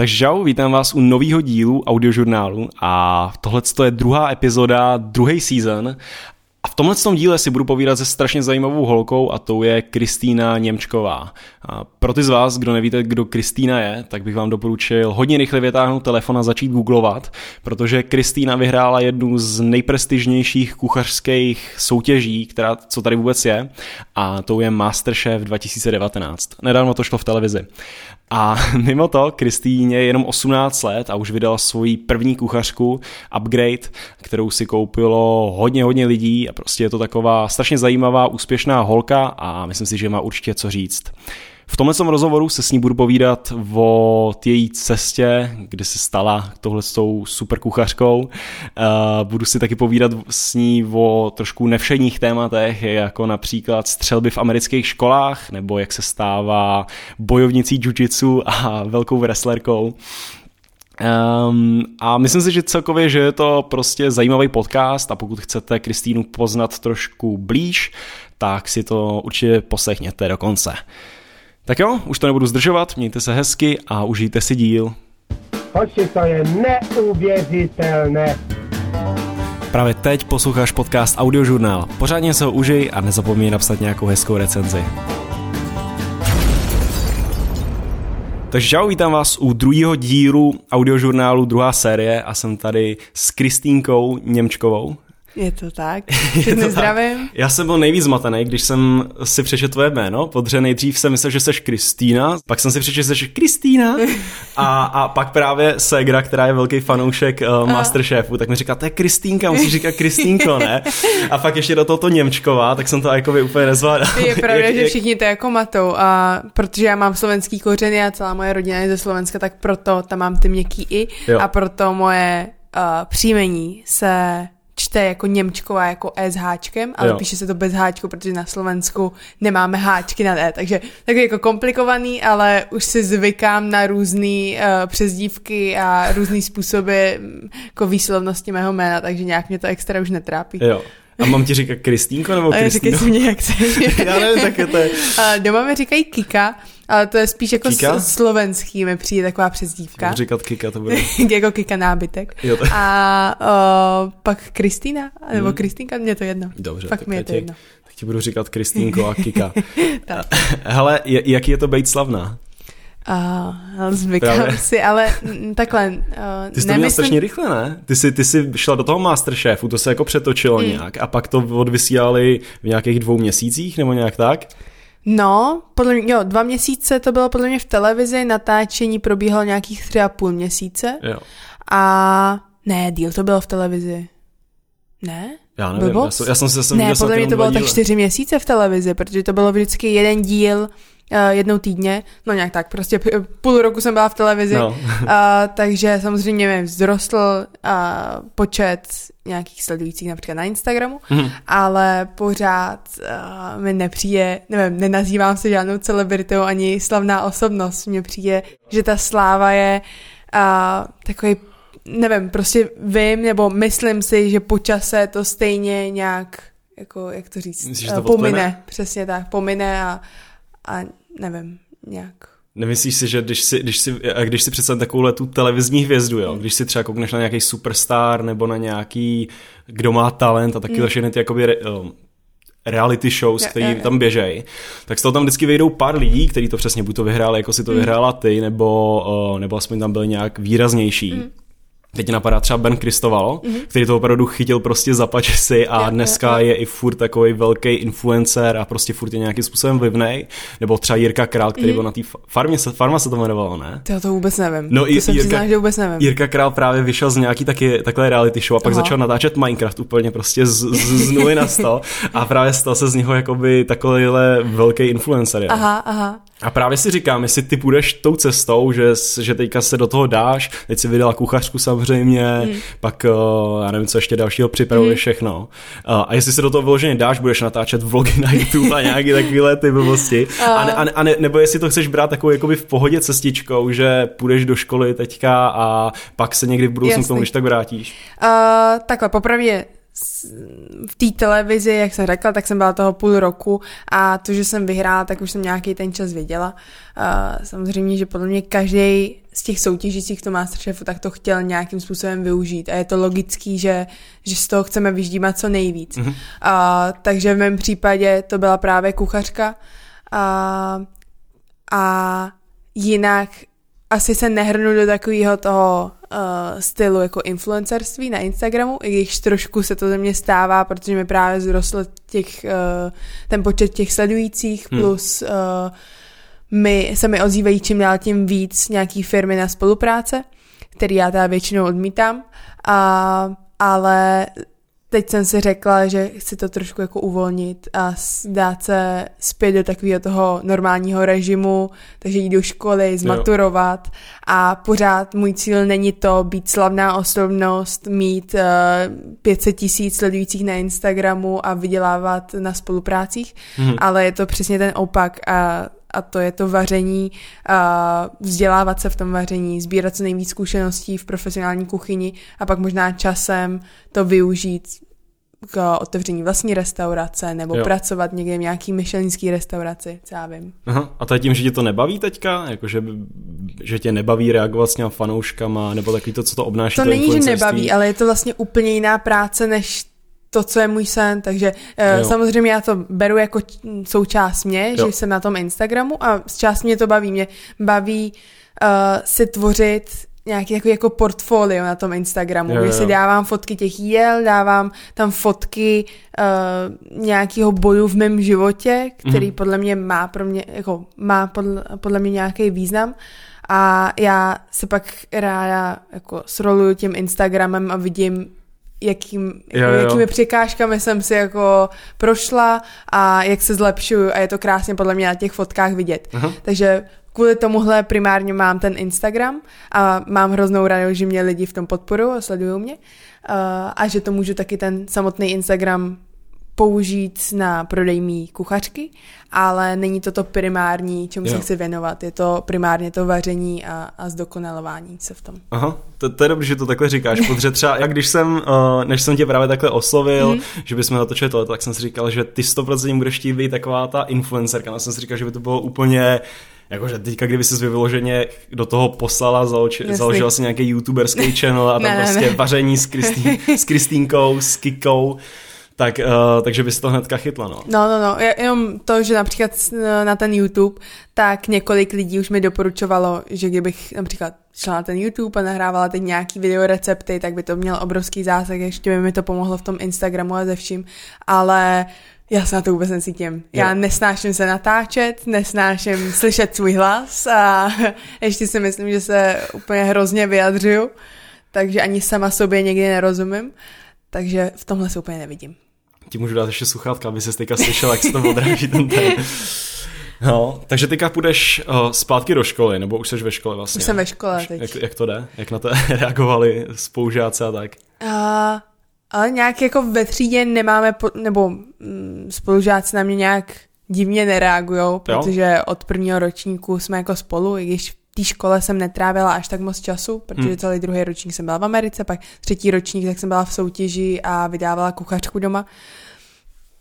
Takže čau, vítám vás u nového dílu audiožurnálu a tohle je druhá epizoda, druhý season a v tomhle tom díle si budu povídat se strašně zajímavou holkou a tou je Kristýna Němčková. A pro ty z vás, kdo nevíte, kdo Kristýna je, tak bych vám doporučil hodně rychle vytáhnout telefon a začít googlovat, protože Kristýna vyhrála jednu z nejprestižnějších kuchařských soutěží, která, co tady vůbec je, a tou je Masterchef 2019. Nedávno to šlo v televizi. A mimo to, Kristýně je jenom 18 let a už vydala svoji první kuchařku Upgrade, kterou si koupilo hodně, hodně lidí a prostě je to taková strašně zajímavá, úspěšná holka a myslím si, že má určitě co říct. V tomhle rozhovoru se s ní budu povídat o její cestě, kdy se stala tohle s tou super kuchařkou. Uh, budu si taky povídat s ní o trošku nevšedních tématech, jako například střelby v amerických školách, nebo jak se stává bojovnicí jiu a velkou wrestlerkou. Um, a myslím si, že celkově, že je to prostě zajímavý podcast a pokud chcete Kristýnu poznat trošku blíž, tak si to určitě poslechněte do konce. Tak jo, už to nebudu zdržovat, mějte se hezky a užijte si díl. Hoši, to je neuvěřitelné. Právě teď posloucháš podcast Audiožurnál. Pořádně se ho užij a nezapomeň napsat nějakou hezkou recenzi. Takže čau, vítám vás u druhého dílu audiožurnálu, druhá série a jsem tady s Kristýnkou Němčkovou. Je to tak. Všechny zdravím. Tak. Já jsem byl nejvíc zmatený, když jsem si přečetl tvoje jméno, protože nejdřív jsem myslel, že jsi Kristýna, pak jsem si přečetl, že jsi Kristýna a, a pak právě Segra, která je velký fanoušek uh, Masterchefu, tak mi říká, to je Kristýnka, musíš říkat Kristýnko, ne? A pak ještě do tohoto Němčková, tak jsem to jako by úplně nezvládal. Je pravda, jak, že všichni to jako matou a protože já mám slovenský kořeny a celá moje rodina je ze Slovenska, tak proto tam mám ty měkký i jo. a proto moje uh, příjmení se čte jako Němčková jako E s háčkem, ale jo. píše se to bez háčku, protože na Slovensku nemáme háčky na E, takže takový jako komplikovaný, ale už si zvykám na různé uh, přezdívky a různé způsoby mm, jako výslovnosti mého jména, takže nějak mě to extra už netrápí. Jo. A mám ti říkat Kristýnko nebo Kristýno? Říkej si mě, jak chceš. Já nevím, tak je to je. Doma mi říkají Kika, ale to je spíš jako Kika? slovenský, mi přijde taková přezdívka. Můžu říkat Kika, to bude. jako Kika nábytek. Jo, to... A o, pak Kristýna, nebo hmm. Kristýnka, mě to jedno. Dobře, pak mi je to jedno. Tak ti budu říkat Kristýnko a Kika. Hele, jaký je to být slavná? Uh, zvykám Právě. si, ale takhle. Uh, ty jsi to měl strašně rychle, ne? Ty jsi, ty jsi šla do toho Masterchefu, to se jako přetočilo hmm. nějak a pak to odvysílali v nějakých dvou měsících nebo nějak tak? No, podle mě, jo, dva měsíce to bylo podle mě v televizi, natáčení probíhalo nějakých tři a půl měsíce. Jo. A ne, díl to bylo v televizi. Ne? Já nevím, já jsem, já jsem se zase Ne, podle mě to bylo tak čtyři měsíce v televizi, protože to bylo vždycky jeden díl jednou týdně, no nějak tak, prostě půl roku jsem byla v televizi, no. uh, takže samozřejmě mi vzrostl uh, počet nějakých sledujících například na Instagramu, mm. ale pořád uh, mi nepřijde, nevím, nenazývám se žádnou celebritou ani slavná osobnost, mně přijde, že ta sláva je uh, takový nevím, prostě vím, nebo myslím si, že po čase to stejně nějak, jako, jak to říct, Myslíš, to pomine, přesně tak, pomine a, a nevím, nějak. Nemyslíš si, že když si, když si, když si představím takovou tu televizní hvězdu, jo? když si třeba koukneš na nějaký superstar nebo na nějaký, kdo má talent a taky mm. všechny ty jakoby um, reality shows, které tam běžejí, tak z toho tam vždycky vejdou pár lidí, kteří to přesně buď to vyhráli, jako si to mm. vyhrála ty, nebo, uh, nebo aspoň tam byl nějak výraznější. Mm. Teď napadá třeba Ben Kristovalo, mm-hmm. který to opravdu chytil prostě za pačesy a yeah, dneska yeah, je i furt takový velký influencer a prostě furt je nějakým způsobem vlivnej. Nebo třeba Jirka Král, který mm-hmm. byl na té farmě, farma se to jmenovalo, ne? To, to vůbec nevím. No to i jsem Jirka, že vůbec nevím. Jirka Král právě vyšel z nějaký taky, takové reality show a pak Aha. začal natáčet Minecraft úplně prostě z, z, z nuly na sto a právě stal se z něho jakoby takovýhle velký influencer. Aha, aha. A právě si říkám, jestli ty půjdeš tou cestou, že, že teďka se do toho dáš, teď si vydala kuchařku samozřejmě, mm. pak uh, já nevím, co ještě dalšího připravuješ mm. všechno. Uh, a jestli se do toho vyloženě dáš, budeš natáčet vlogy na YouTube a nějaké takovéhle ty blbosti. Uh. A, ne, a, ne, a ne, nebo jestli to chceš brát takovou jakoby v pohodě cestičkou, že půjdeš do školy teďka a pak se někdy v budoucnu k tomu když tak vrátíš. Uh, takhle, popravdě v té televizi, jak jsem řekla, tak jsem byla toho půl roku a to, že jsem vyhrála, tak už jsem nějaký ten čas věděla. Uh, samozřejmě, že podle mě každý z těch soutěžících v tom Masterchefu, tak to chtěl nějakým způsobem využít a je to logický, že, že z toho chceme vyždímat co nejvíc. Mm-hmm. A, takže v mém případě to byla právě kuchařka a, a jinak asi se nehrnu do takového toho uh, stylu jako influencerství na Instagramu, i když trošku se to ze mě stává, protože mi právě zrostl těch, uh, ten počet těch sledujících, hmm. plus uh, my, se mi ozývají čím dál tím víc nějaký firmy na spolupráce, který já teda většinou odmítám, a, ale teď jsem si řekla, že chci to trošku jako uvolnit a dát se zpět do takového toho normálního režimu, takže jít do školy, zmaturovat jo. a pořád můj cíl není to být slavná osobnost, mít uh, eh, 500 tisíc sledujících na Instagramu a vydělávat na spoluprácích, hmm. ale je to přesně ten opak a a to je to vaření, a vzdělávat se v tom vaření, sbírat co nejvíc zkušeností v profesionální kuchyni a pak možná časem to využít k otevření vlastní restaurace nebo jo. pracovat někde v nějaký myšelinský restauraci, co já vím. Aha. A to je tím, že tě to nebaví teďka? Jako, že, že tě nebaví reagovat s těma fanouškama nebo takový to, co to obnáší? To, to není, že nebaví, ale je to vlastně úplně jiná práce, než to, co je můj sen, takže uh, jo. samozřejmě já to beru jako součást mě, jo. že jsem na tom Instagramu a z část mě to baví. Mě baví uh, si tvořit nějaký takový jako portfolio na tom Instagramu, jo, kde si dávám fotky těch jídel, dávám tam fotky uh, nějakého bodu v mém životě, který mm. podle mě má pro mě, jako má podle, podle mě nějaký význam a já se pak ráda jako sroluju tím Instagramem a vidím, jakým, jo, jo. jakými překážkami jsem si jako prošla a jak se zlepšuju a je to krásně podle mě na těch fotkách vidět. Aha. Takže kvůli tomuhle primárně mám ten Instagram a mám hroznou radost, že mě lidi v tom podporují a sledují mě a že to můžu taky ten samotný Instagram použít na prodej mý kuchařky, ale není to to primární, čemu jo. se chci věnovat. Je to primárně to vaření a, a zdokonalování se v tom. Aha, to, to je dobré, že to takhle říkáš, protože třeba jak když jsem, uh, než jsem tě právě takhle oslovil, mm. že bychom natočili tohle, tak jsem si říkal, že ty 100% budeš chtít být taková ta influencerka. Já jsem si říkal, že by to bylo úplně Jakože teďka, kdyby se vyloženě do toho poslala, založ, založila si nějaký youtuberský channel a tam ne, prostě ne. vaření s, Kristý, s Kristýnkou, s Kikou, tak, uh, takže bys to hnedka chytla, no. No, no, no, jenom to, že například na ten YouTube, tak několik lidí už mi doporučovalo, že kdybych například šla na ten YouTube a nahrávala teď nějaký video recepty, tak by to měl obrovský zásah, ještě by mi to pomohlo v tom Instagramu a ze vším, ale já se na to vůbec necítím. Já jo. nesnáším se natáčet, nesnáším slyšet svůj hlas a ještě si myslím, že se úplně hrozně vyjadřuju, takže ani sama sobě někdy nerozumím, takže v tomhle se úplně nevidím. Ti můžu dát ještě sluchátka, aby se teďka slyšel, jak se to odráží ten ten. No, takže teďka půjdeš uh, zpátky do školy, nebo už jsi ve škole vlastně? Už jsem ve škole teď. Jak, jak to jde? Jak na to reagovali spolužáci a tak? Uh, ale nějak jako ve třídě nemáme, po, nebo mm, spolužáci na mě nějak divně nereagují, protože od prvního ročníku jsme jako spolu, i když v té škole jsem netrávila až tak moc času, protože hmm. celý druhý ročník jsem byla v Americe, pak třetí ročník, tak jsem byla v soutěži a vydávala kuchařku doma.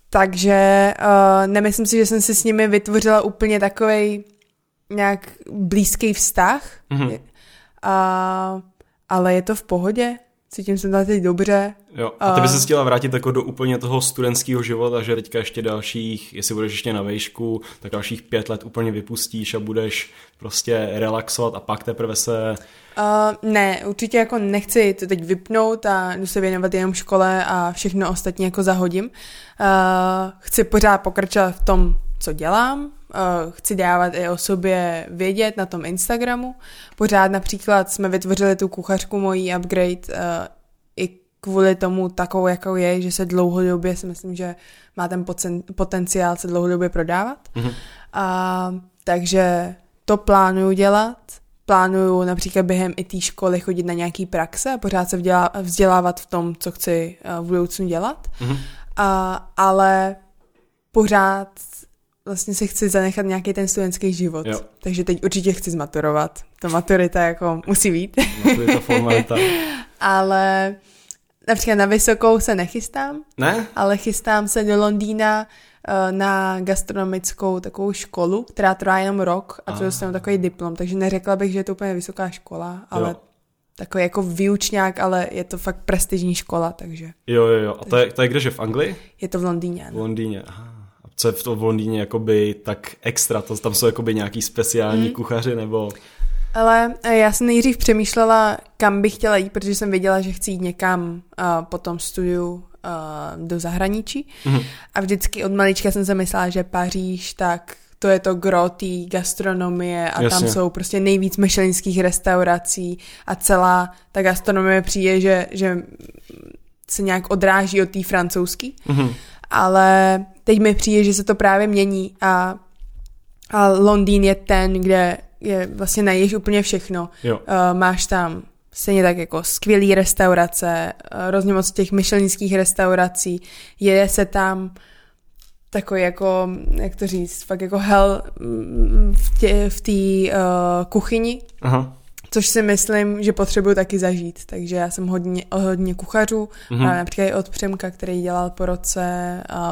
Takže uh, nemyslím si, že jsem si s nimi vytvořila úplně takový nějak blízký vztah, hmm. uh, ale je to v pohodě cítím se tady teď dobře. Jo. A ty bys se chtěla vrátit jako do úplně toho studentského života, že teďka ještě dalších, jestli budeš ještě na vejšku, tak dalších pět let úplně vypustíš a budeš prostě relaxovat a pak teprve se... Uh, ne, určitě jako nechci to teď vypnout a jdu se věnovat jenom škole a všechno ostatní jako zahodím. Uh, chci pořád pokračovat v tom, co dělám, chci dávat i o sobě vědět na tom Instagramu. Pořád například jsme vytvořili tu kuchařku mojí upgrade uh, i kvůli tomu takovou, jakou je, že se dlouhodobě si myslím, že má ten potenciál se dlouhodobě prodávat. Mm-hmm. Uh, takže to plánuju dělat. Plánuju například během i té školy chodit na nějaký praxe a pořád se vzdělá, vzdělávat v tom, co chci uh, v budoucnu dělat. Mm-hmm. Uh, ale pořád vlastně si chci zanechat nějaký ten studentský život. Jo. Takže teď určitě chci zmaturovat. Ta maturita jako musí být. Maturita formalita. Ale například na vysokou se nechystám. Ne? Ale chystám se do Londýna na gastronomickou takovou školu, která trvá jenom rok a to dostanu takový diplom, takže neřekla bych, že je to úplně vysoká škola, ale jo. takový jako výučňák, ale je to fakt prestižní škola, takže. Jo, jo, jo. A to je, to je kdeže, v Anglii? Je to v Londýně. V Londýně, aha. Co je v, to v Londýně jakoby tak extra? To, tam jsou jakoby nějaký speciální mm. kuchaři nebo... Ale eh, já jsem nejdřív přemýšlela, kam bych chtěla jít, protože jsem věděla, že chci jít někam uh, po tom studiu uh, do zahraničí. Mm-hmm. A vždycky od malička jsem se myslela, že Paříž, tak to je to gro té gastronomie a Jasně. tam jsou prostě nejvíc myšelinských restaurací a celá ta gastronomie přijde, že, že se nějak odráží od té francouzské. Mm-hmm. Ale teď mi přijde, že se to právě mění a, a Londýn je ten, kde je vlastně najíš úplně všechno. Jo. Uh, máš tam stejně tak jako skvělý restaurace, uh, hrozně moc těch myšlenských restaurací, jede se tam takový jako, jak to říct, fakt jako hell mm, v té v tý, uh, kuchyni. Aha. Což si myslím, že potřebuju taky zažít. Takže já jsem hodně, hodně kuchařů, mm-hmm. například i od Přemka, který dělal po roce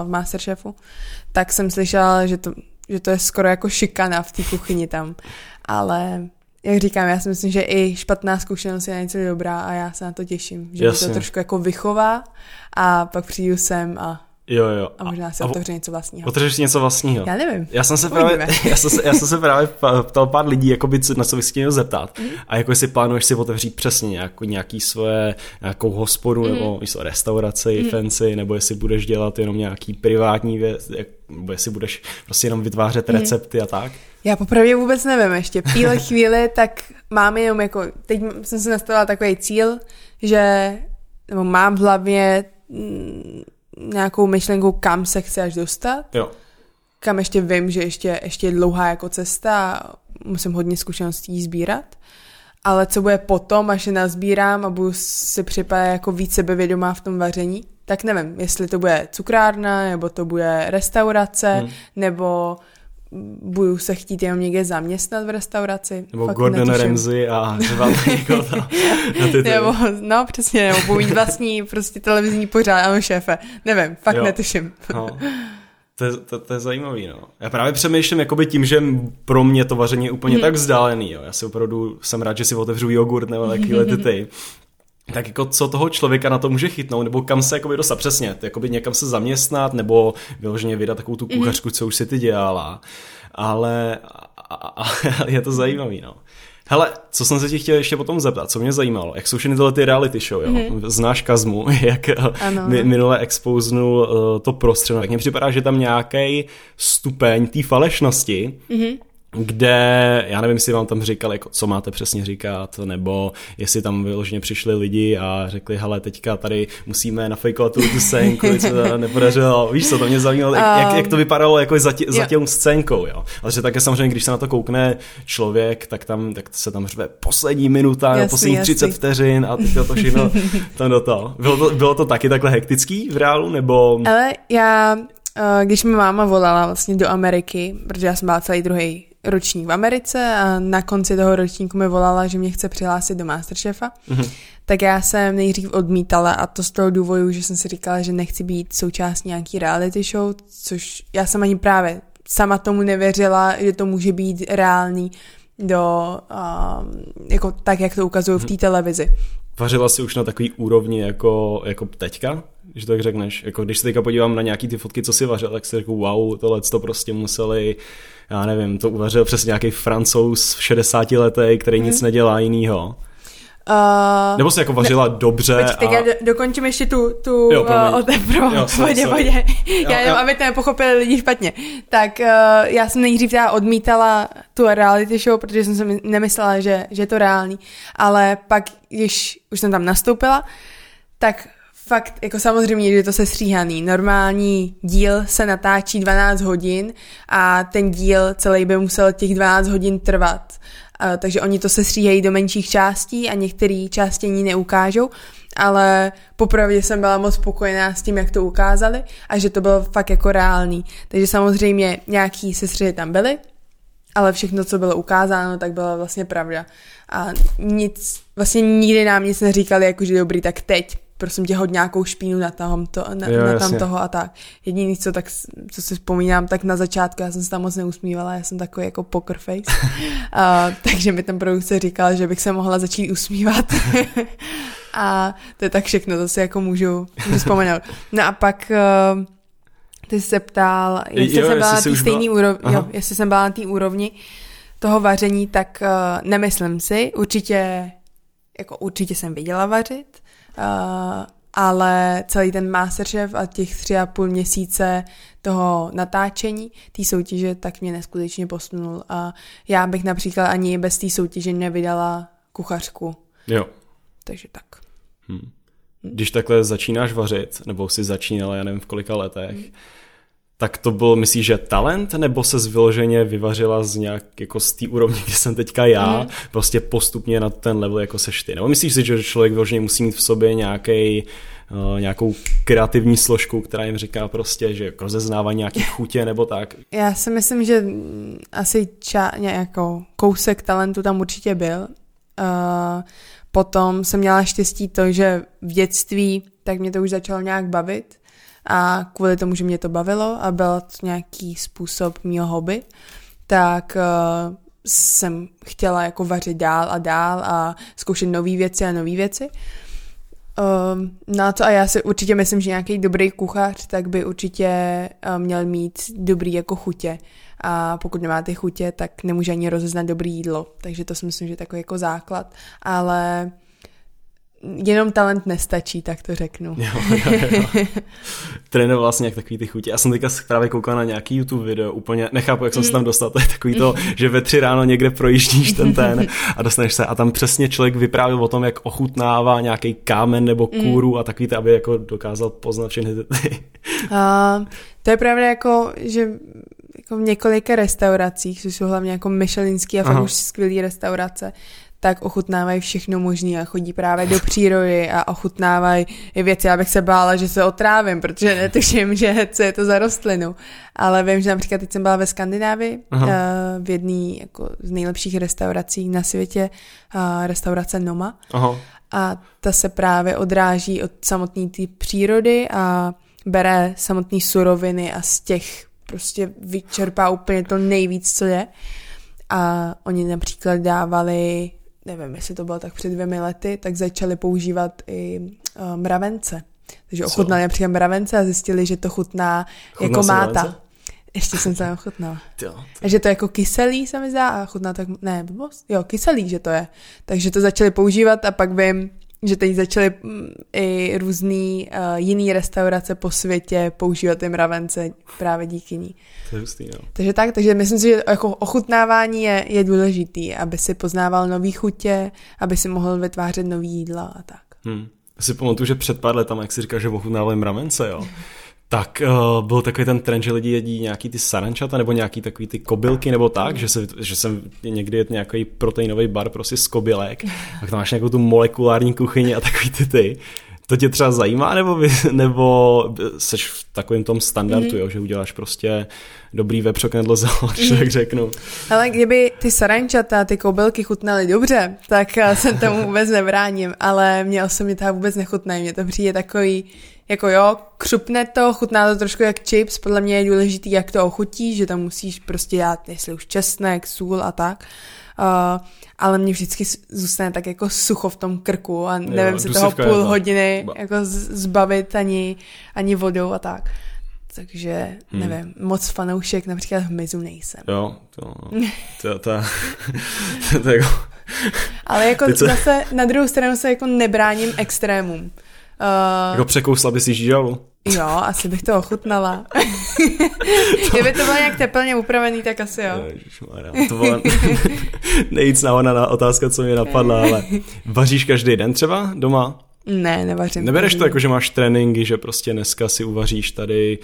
v Masterchefu, tak jsem slyšela, že to, že to je skoro jako šikana v té kuchyni tam ale jak říkám, já si myslím, že i špatná zkušenost je něco dobrá a já se na to těším, že Jasně. to trošku jako vychová a pak přijdu sem a Jo, jo. A možná si otevře něco vlastního. Otevřeš si něco vlastního. Já nevím. Já jsem se právě, já jsem se, já jsem se právě ptal pár lidí, jakoby, na co bys chtěl zeptat. Mm. A jako jestli plánuješ si otevřít přesně nějakou, nějaký svoje, nějakou hospodu, mm. nebo jsou restauraci, mm. fancy, nebo jestli budeš dělat jenom nějaký privátní věc, nebo jestli budeš prostě jenom vytvářet mm. recepty a tak. Já popravdě vůbec nevím ještě. Téhle chvíli tak mám jenom jako, teď jsem si nastavila takový cíl, že nebo mám v hlavě mm, nějakou myšlenku, kam se chci až dostat. Jo. Kam ještě vím, že ještě, ještě je dlouhá jako cesta a musím hodně zkušeností sbírat. Ale co bude potom, až je nazbírám a budu si připadat jako víc sebevědomá v tom vaření, tak nevím, jestli to bude cukrárna, nebo to bude restaurace, hmm. nebo budu se chtít jenom někde zaměstnat v restauraci. Nebo Fakt Gordon netuším. Ramsay a na, na ty nebo, no přesně, nebo budu mít vlastní prostě televizní pořád, ano šéfe. Nevím, fakt jo. netuším. No. To je, to, to je zajímavý, no. Já právě přemýšlím jakoby tím, že pro mě to vaření je úplně hmm. tak vzdálený, jo. Já si opravdu jsem rád, že si otevřu jogurt nebo takovýhle ty ty tak jako co toho člověka na to může chytnout, nebo kam se jakoby dostat přesně, jakoby někam se zaměstnat, nebo vyloženě vydat takovou tu mhm. kuchařku, co už si ty dělala, ale a, a, je to zajímavý, no. Hele, co jsem se ti chtěl ještě potom zeptat, co mě zajímalo, jak jsou všechny tyhle ty reality show, jo? Mm-hmm. Znáš Kazmu, jak ano. mi, minule expoznul uh, to prostředí, tak mně připadá, že tam nějaký stupeň té falešnosti, mm-hmm kde, já nevím, jestli vám tam říkali, jako, co máte přesně říkat, nebo jestli tam vyloženě přišli lidi a řekli, hele, teďka tady musíme nafejkovat tu, tu scénku, co to nepodařilo. Víš co, to mě zajímalo, um, jak, jak, to vypadalo jako za, tě, za těm scénkou, jo. Ale že také samozřejmě, když se na to koukne člověk, tak tam tak se tam řve poslední minuta, jasný, poslední 30 vteřin a teď to všechno tam do toho. Bylo to, bylo to taky takhle hektický v reálu, nebo... Ale já eh, když mi máma volala vlastně do Ameriky, protože já jsem byla celý druhý ročník v Americe a na konci toho ročníku mi volala, že mě chce přihlásit do Masterchefa. Mm-hmm. Tak já jsem nejdřív odmítala a to z toho důvodu, že jsem si říkala, že nechci být součástí nějaký reality show, což já jsem ani právě sama tomu nevěřila, že to může být reálný do, um, jako tak, jak to ukazují v té mhm. televizi. Vařila si už na takový úrovni jako, jako teďka? Že tak řekneš. Jako když se teďka podívám na nějaký ty fotky, co si vařil, tak si řeknu, wow, tohle to prostě museli já nevím, to uvařil přesně nějaký francouz v 60 letech, který nic mhm. nedělá jinýho. Uh, Nebo se jako vařila ne, dobře. Počkej, a... já do, dokončím ještě tu, tu jo, uh, otepro. Jo, vodě, vodě. Já jenom, aby to nepochopili lidi špatně. Tak uh, já jsem nejdřív teda odmítala tu reality show, protože jsem si nemyslela, že, že je to reálný. Ale pak, když už jsem tam nastoupila, tak fakt, jako samozřejmě, že to se stříhaný. Normální díl se natáčí 12 hodin a ten díl celý by musel těch 12 hodin trvat. Takže oni to se stříhají do menších částí a některé části ani neukážou, ale popravdě jsem byla moc spokojená s tím, jak to ukázali a že to bylo fakt jako reálný. Takže samozřejmě nějaký sestřihy tam byly, ale všechno, co bylo ukázáno, tak byla vlastně pravda. A nic, vlastně nikdy nám nic neříkali, jako že dobrý, tak teď prosím tě, hoď nějakou špínu na tam, to, na, jo, na tam toho a tak. Jediný, co, tak, co si vzpomínám, tak na začátku, já jsem se tam moc neusmívala, já jsem takový jako poker face. uh, takže mi ten produkce říkal, že bych se mohla začít usmívat. a to je tak všechno, to si jako můžu, můžu vzpomenout. No a pak uh, ty jsi se ptal, jestli jo, jsem byla na té stejné úrovni, jo, jestli jsem byla na té úrovni toho vaření, tak uh, nemyslím si, určitě jako určitě jsem viděla vařit, uh, ale celý ten Masterchef a těch tři a půl měsíce toho natáčení, té soutěže, tak mě neskutečně posunul. A já bych například ani bez té soutěže nevydala kuchařku. Jo. Takže tak. Hmm. Když takhle začínáš vařit, nebo si začínala, já nevím v kolika letech, hmm tak to bylo, myslíš, že talent, nebo se vyloženě vyvařila z nějak jako z té úrovně, kde jsem teďka já, mm. prostě postupně na ten level, jako seš ty? Nebo myslíš si, že člověk vyloženě musí mít v sobě nějaký uh, nějakou kreativní složku, která jim říká prostě, že rozeznává nějaký chutě nebo tak? Já si myslím, že asi ča, nějakou kousek talentu tam určitě byl. Uh, potom jsem měla štěstí to, že v dětství tak mě to už začalo nějak bavit a kvůli tomu, že mě to bavilo a byl to nějaký způsob mýho hobby, tak uh, jsem chtěla jako vařit dál a dál a zkoušet nové věci a nové věci. Um, no to a já si určitě myslím, že nějaký dobrý kuchař, tak by určitě uh, měl mít dobrý jako chutě. A pokud nemá ty chutě, tak nemůže ani rozeznat dobrý jídlo. Takže to si myslím, že je takový jako základ. Ale jenom talent nestačí, tak to řeknu. Jo, jo, jo. Trénoval vlastně jak takový ty chutě. Já jsem teďka právě koukal na nějaký YouTube video, úplně nechápu, jak jsem se tam mm. dostal. To je takový to, že ve tři ráno někde projíždíš ten ten a dostaneš se a tam přesně člověk vyprávěl o tom, jak ochutnává nějaký kámen nebo mm. kůru a takový to, aby jako dokázal poznat všechny ty. A, to je pravda jako, že jako v několika restauracích, což jsou hlavně jako Michelinský a fakt už skvělý restaurace, tak ochutnávají všechno možné a chodí právě do přírody a ochutnávají věci. Já bych se bála, že se otrávím, protože netuším, že co je to za rostlinu. Ale vím, že například teď jsem byla ve Skandinávii, Aha. Eh, v jedné jako z nejlepších restaurací na světě, eh, restaurace Noma. Aha. A ta se právě odráží od samotné té přírody a bere samotné suroviny a z těch prostě vyčerpá úplně to nejvíc, co je. A oni například dávali nevím, jestli to bylo tak před dvěmi lety, tak začali používat i uh, mravence. Takže ochutnali například mravence a zjistili, že to chutná Chutná jako máta. Mravence? Ještě jsem se ochutnala. A že to je jako kyselý, se mi zdá, a chutná tak, ne, blbost, jo, kyselý, že to je. Takže to začali používat a pak vím, že teď začaly mm, i různý uh, jiný restaurace po světě používat ty mravence právě díky ní. To je hustý, jo. Takže tak, takže myslím si, že jako ochutnávání je, je důležitý, aby si poznával nový chutě, aby si mohl vytvářet nový jídla a tak. Hmm. Já si pamatuju, že před pár letama, jak si říkal, že ochutnávali mravence, jo tak uh, byl takový ten trend, že lidi jedí nějaký ty sarančata nebo nějaký takový ty kobylky nebo tak, že, se, že jsem někdy jet nějaký proteinový bar prostě z kobylek, a tam máš nějakou tu molekulární kuchyni a takový ty ty. To tě třeba zajímá, nebo, vy, nebo seš v takovém tom standardu, mm. jo, že uděláš prostě dobrý vepřoknedlo za mm. tak řeknu. Ale kdyby ty sarančata, ty kobylky chutnaly dobře, tak se tomu vůbec nebráním, ale mě osobně to vůbec nechutnají, mě to přijde takový jako jo, křupne to, chutná to trošku jak chips, podle mě je důležitý, jak to ochutí, že tam musíš prostě dát, jestli už česnek, sůl a tak. Uh, ale mě vždycky zůstane tak jako sucho v tom krku a nevím jo, se toho půl hodiny ba. jako zbavit ani, ani vodou a tak. Takže hmm. nevím, moc fanoušek například hmyzu nejsem. Jo, to, to, to, to, to, jako... Ale jako zase na druhou stranu se jako nebráním extrémům. Uh, jako překousla by si žížalu? Jo, asi bych to ochutnala. Kdyby to bylo nějak teplně upravený, tak asi jo. Ježišmarja, to byla nejvíc náhodná otázka, co mě napadla, ale vaříš každý den třeba doma? Ne, nevařím. Nebereš to jako, že máš tréninky, že prostě dneska si uvaříš tady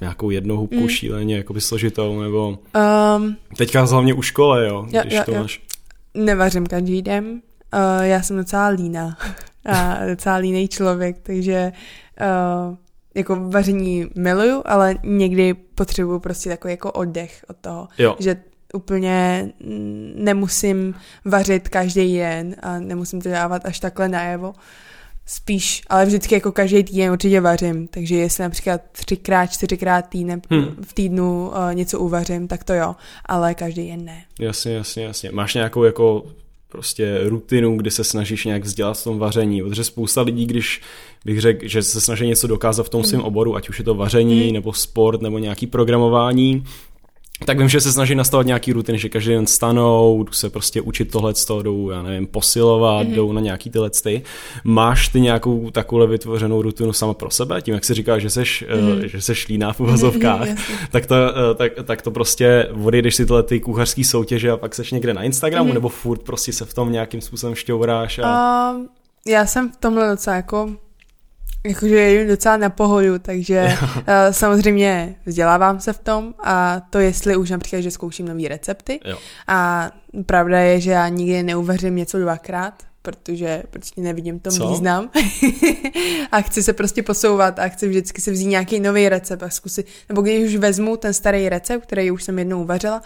nějakou jednou hubku mm. šíleně, jako by složitou, nebo um, teďka hlavně u škole, jo, jo když jo, to jo. máš. Nevařím každý den, uh, já jsem docela líná a docela línej člověk, takže uh, jako vaření miluju, ale někdy potřebuju prostě takový jako oddech od toho, jo. že úplně nemusím vařit každý den a nemusím to dávat až takhle najevo. spíš, ale vždycky jako každý týden určitě vařím, takže jestli například třikrát, čtyřikrát týdne, hmm. v týdnu uh, něco uvařím, tak to jo, ale každý den ne. Jasně, jasně, jasně. Máš nějakou jako prostě rutinu, kdy se snažíš nějak vzdělat v tom vaření, protože spousta lidí, když bych řekl, že se snaží něco dokázat v tom svém hmm. oboru, ať už je to vaření, mm. nebo sport, nebo nějaký programování, tak vím, že se snaží nastavovat nějaký rutiny, že každý den stanou, jdu se prostě učit tohle, jdou, já nevím, posilovat, mm-hmm. jdou na nějaký tyhle ty. Máš ty nějakou takovou vytvořenou rutinu sama pro sebe? Tím, jak si říká, že seš, mm-hmm. že seš líná v uvozovkách, mm-hmm, tak, to, eh, tak, tak, to prostě odejdeš si tyhle ty kuchařský soutěže a pak seš někde na Instagramu, mm-hmm. nebo furt prostě se v tom nějakým způsobem šťouráš? A... Uh, já jsem v tomhle docela jako jakože jim docela na pohodu, takže uh, samozřejmě vzdělávám se v tom a to jestli už například, že zkouším nové recepty jo. a pravda je, že já nikdy neuvařím něco dvakrát, protože prostě nevidím tom Co? význam a chci se prostě posouvat a chci vždycky si vzít nějaký nový recept a zkusit, nebo když už vezmu ten starý recept, který už jsem jednou uvařila, uh,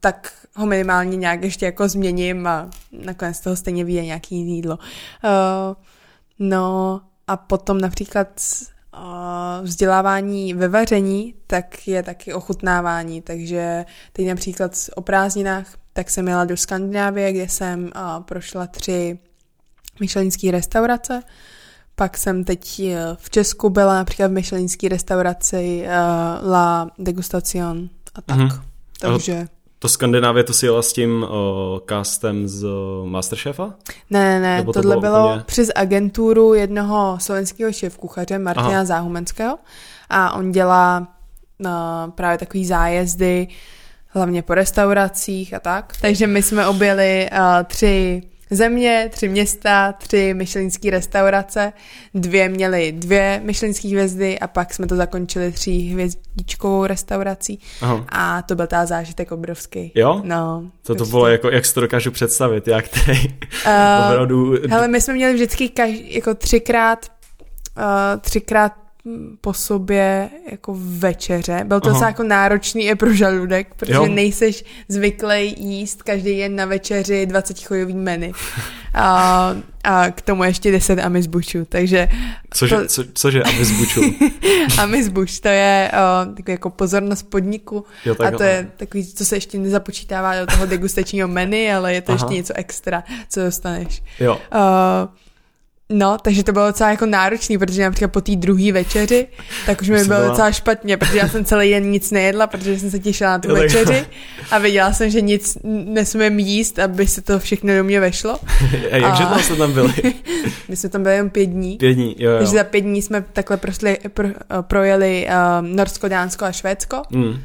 tak ho minimálně nějak ještě jako změním a nakonec toho stejně vyjde nějaký jídlo. Uh, no a potom například vzdělávání ve vaření, tak je taky ochutnávání, takže teď například o prázdninách, tak jsem jela do Skandinávie, kde jsem prošla tři myšelinské restaurace, pak jsem teď e, v Česku byla například v myšelinské restauraci La Degustation a tak. Mm-hmm. Takže... To Skandinávie, to si jela s tím uh, castem z Masterchefa? Ne, ne, ne, to tohle bylo, bylo úplně... přes agenturu jednoho slovenského šéf-kuchaře Martina Aha. Záhumenského a on dělá uh, právě takový zájezdy, hlavně po restauracích a tak. Takže my jsme objeli uh, tři země, tři města, tři myšelinské restaurace, dvě měly dvě myšelinské hvězdy a pak jsme to zakončili tří hvězdičkovou restaurací Aha. a to byl ta zážitek obrovský. Jo? No. To prostě. to bylo jako, jak si to dokážu představit, jak tady uh, opravdu... Hele, my jsme měli vždycky každý, jako třikrát uh, třikrát po sobě jako večeře. Byl to docela jako náročný i pro žaludek, protože jo. nejseš zvyklý jíst každý den na večeři 20 chojový menu. A, a k tomu ještě 10 amizbučů, takže... Cože, to... co, cože amizbučů? amizbuč, to je o, takový jako pozornost podniku jo, tak a to je takový, co se ještě nezapočítává do toho degustačního menu, ale je to Aha. ještě něco extra, co dostaneš. Jo. Uh, No, takže to bylo docela jako náročný, protože například po té druhé večeři, tak už mi bylo docela špatně, protože já jsem celý den nic nejedla, protože jsem se těšila na tu večeři a věděla jsem, že nic nesmím jíst, aby se to všechno do mě vešlo. A jakže a... jste tam byli? My jsme tam byli jen pět dní. Pět dní, jo, jo. Takže za pět dní jsme takhle prošli, pro, projeli uh, Norsko, Dánsko a Švédsko mm.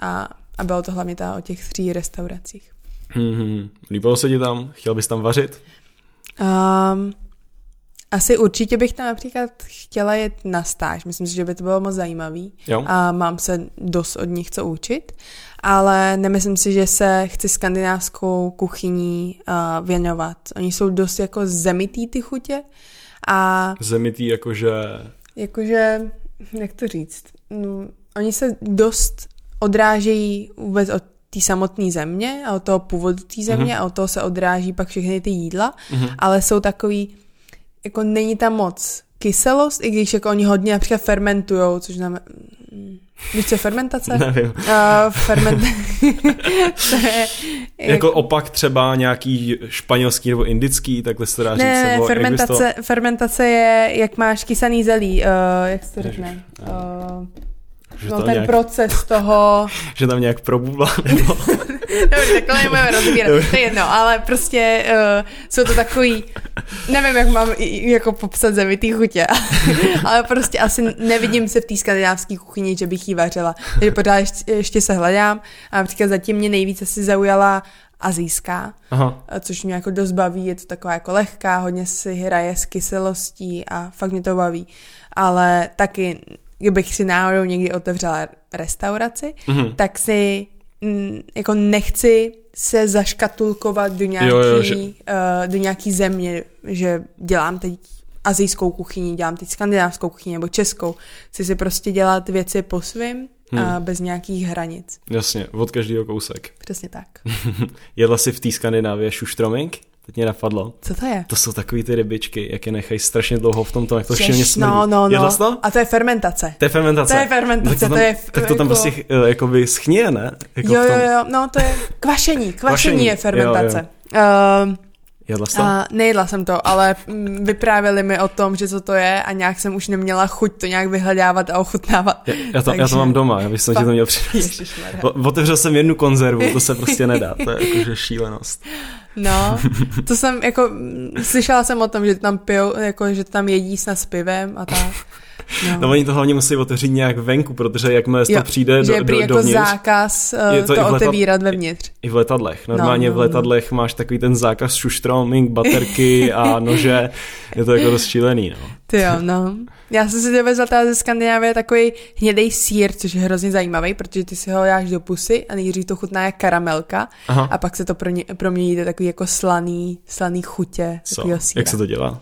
a, a bylo to hlavně ta o těch tří restauracích. Mm-hmm. Líbilo se ti tam? Chtěl bys tam vařit? Um, asi určitě bych tam například chtěla jet na stáž. Myslím si, že by to bylo moc zajímavý. Jo. A mám se dost od nich co učit. Ale nemyslím si, že se chci skandinávskou kuchyní uh, věnovat. Oni jsou dost jako zemitý ty chutě. A zemitý jakože... Jakože, jak to říct? No, oni se dost odrážejí vůbec od té samotné země a od toho původu té země mm-hmm. a od toho se odráží pak všechny ty jídla, mm-hmm. ale jsou takový jako není tam moc kyselost, i když jako oni hodně například fermentujou, což znamená... Víš, co fermentace? Nevím. Uh, ferment... je, jako opak třeba nějaký španělský nebo indický, takhle se dá říct. Ne, nebo fermentace, fermentace je, jak máš kysaný zelí, uh, jak se to řekne? Uh, že no ten nějak, proces toho... že tam nějak probůvla, nebo... Dobře, takhle nebudeme rozbírat, to je jedno, ale prostě uh, jsou to takový, nevím, jak mám jako popsat zemitý chutě, ale prostě asi nevidím se v té skandinávské kuchyni, že bych jí vařila. Takže pořád ještě, ještě se hledám a například zatím mě nejvíce si zaujala azijská, Aha. což mě jako dost baví, je to taková jako lehká, hodně si hraje s kyselostí a fakt mě to baví. Ale taky kdybych si náhodou někdy otevřela restauraci, mm-hmm. tak si m, mm, jako nechci se zaškatulkovat do nějaký, jo, jo, že... uh, do nějaký země, že dělám teď azijskou kuchyni, dělám teď skandinávskou kuchyni nebo českou. Chci si prostě dělat věci po svým hmm. a bez nějakých hranic. Jasně, od každého kousek. Přesně tak. Jedla si v té Skandinávě šuštromink? Teď mě napadlo. Co to je? To jsou takový ty rybičky, jak je nechají strašně dlouho v tomto, jak to šíleně smrdí. no, no, Jedla no. to? A to je fermentace. To je fermentace. To je fermentace, tak to, tam, to je tak to tam jako- prostě eh, jakoby schnije, ne? Jako Jo, tom. jo, jo, no to je kvašení, kvašení, Kvašení, je fermentace. jo, Uh, Jedla jsi to? a nejedla jsem to, ale mm, vyprávěli mi o tom, že co to je a nějak jsem už neměla chuť to nějak vyhledávat a ochutnávat. Já, já, to, já to takže- mám doma, já bych jsem ti to měl přinést. Otevřel jsem jednu konzervu, to se prostě nedá, to je jakože šílenost. No, to jsem jako, slyšela jsem o tom, že tam pijou, jako, že tam jedí snad s pivem a tak. No. No oni to hlavně musí otevřít nějak venku, protože jakmile to přijde že do, do, jako dovnitř, zákaz Je to v to letat- otevírat vevnitř. i v letadlech. Normálně No, no, v letadlech máš takový ten zákaz šuštroming, baterky a nože, je to jako dost šílený, no. Ty jo, no. Já jsem si dovezla teda ze Skandinávie takový hnědej sír, což je hrozně zajímavý, protože ty si ho dáš do pusy a nejdřív to chutná jak karamelka Aha. a pak se to promění do takový jako slaný, slaný chutě Co? síra. Jak se to dělá?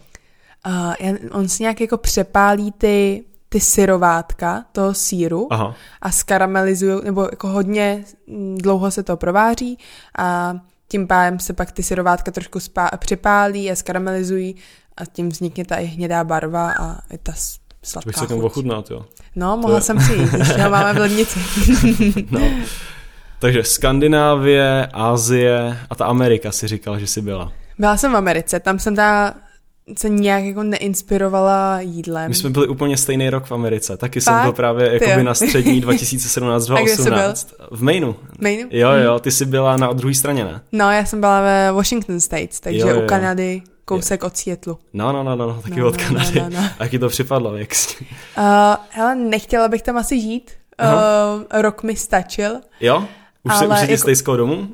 Uh, on si nějak jako přepálí ty, ty syrovátka toho síru Aha. a skaramelizují, nebo jako hodně mm, dlouho se to prováří a tím pádem se pak ty syrovátka trošku spá- přepálí a skaramelizují a tím vznikne ta i hnědá barva a je ta s- To sladká bych se chuť. ochutnat, jo. No, mohla je- jsem přijít, když ho máme v lednici. No. Takže Skandinávie, Asie a ta Amerika si říkal, že jsi byla. Byla jsem v Americe, tam jsem ta se nějak jako neinspirovala jídlem. My jsme byli úplně stejný rok v Americe. Taky jsem Fakt? byl právě Ty jakoby jo. na střední A kde jsi 2017-2018. V Mainu. Mainu? Jo, jo, ty jsi byla na druhé straně, ne? No, já jsem byla ve Washington States, takže Jo, jo, jo. u Kanady kousek od Seattleu. No, no, no, no, no taky No, od no, Kanady. no, no, no. A jak ti to připadlo, jak jsi... Uh, hele, nechtěla bych tam asi žít. Uh, rok mi stačil. Jo? Už, se, už Ale jsi jako- jako... stejskou domů?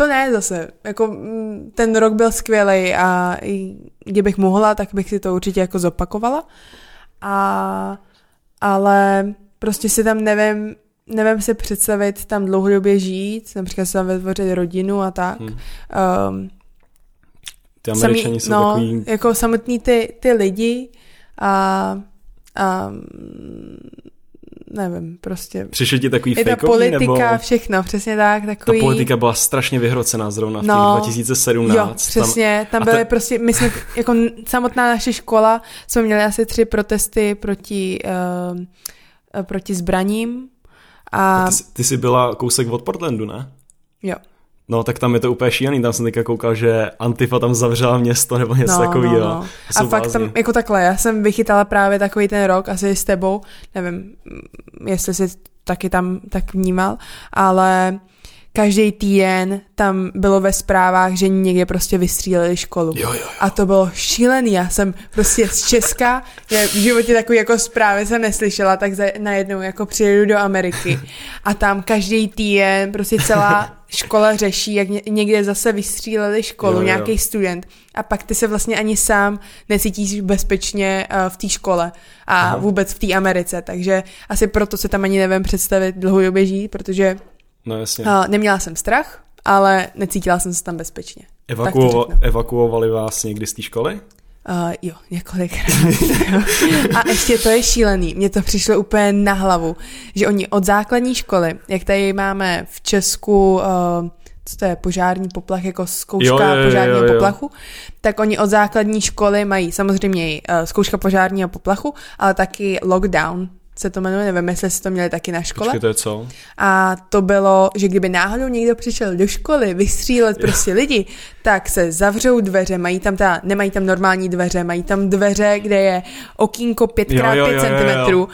To ne zase. Jako, mm, ten rok byl skvělý a kdybych mohla, tak bych si to určitě jako zopakovala. A, ale prostě si tam nevím, nevím si představit tam dlouhodobě žít, například si tam vytvořit rodinu a tak. Hmm. Um, Ty američani jsou no, takový... jako samotný ty, ty lidi a, a nevím, prostě Přišli ti takový je ta politika, nebo... všechno, přesně tak, Ta takový... politika byla strašně vyhrocená zrovna v No, 2017. Jo, přesně, tam, a byly te- prostě, my jsme, jako samotná naše škola, jsme měli asi tři protesty proti, uh, proti zbraním a, A ty, jsi- ty jsi byla kousek od Portlandu, ne? jo, No, tak tam je to úplně šílený. Tam jsem teďka koukal, že Antifa tam zavřela město nebo něco no, takového. no, no. A fakt tam, jako takhle, já jsem vychytala právě takový ten rok, asi s tebou, nevím, jestli jsi taky tam tak vnímal, ale každý týden tam bylo ve zprávách, že někde prostě vystříleli školu. Jo, jo, jo. A to bylo šílený, já jsem prostě z Česka, já v životě takový jako zprávy jsem neslyšela, tak za, najednou jako přijedu do Ameriky a tam každý týden prostě celá škola řeší, jak ně, někde zase vystříleli školu, nějaký student a pak ty se vlastně ani sám necítíš bezpečně uh, v té škole a Aha. vůbec v té Americe, takže asi proto se tam ani nevím představit dlouhodobě žít, protože No jasně. uh, neměla jsem strach, ale necítila jsem se tam bezpečně. Řeknu. evakuovali vás někdy z té školy? Uh, jo, několikrát. a ještě to je šílený. Mně to přišlo úplně na hlavu, že oni od základní školy, jak tady máme v Česku, uh, co to je, požární poplach, jako zkouška Jo, jo, jo, požárního jo, jo. poplachu, tak oni od základní školy mají samozřejmě uh, zkouška požárního poplachu, ale taky lockdown se to jmenuje, nevím, jestli jste to měli taky na škole. Počkej, to je co? A to bylo, že kdyby náhodou někdo přišel do školy vystřílet prostě lidi, tak se zavřou dveře, mají tam ta, nemají tam normální dveře, mají tam dveře, kde je okýnko 5x5 Jo, jo, jo, jo, cm, jo.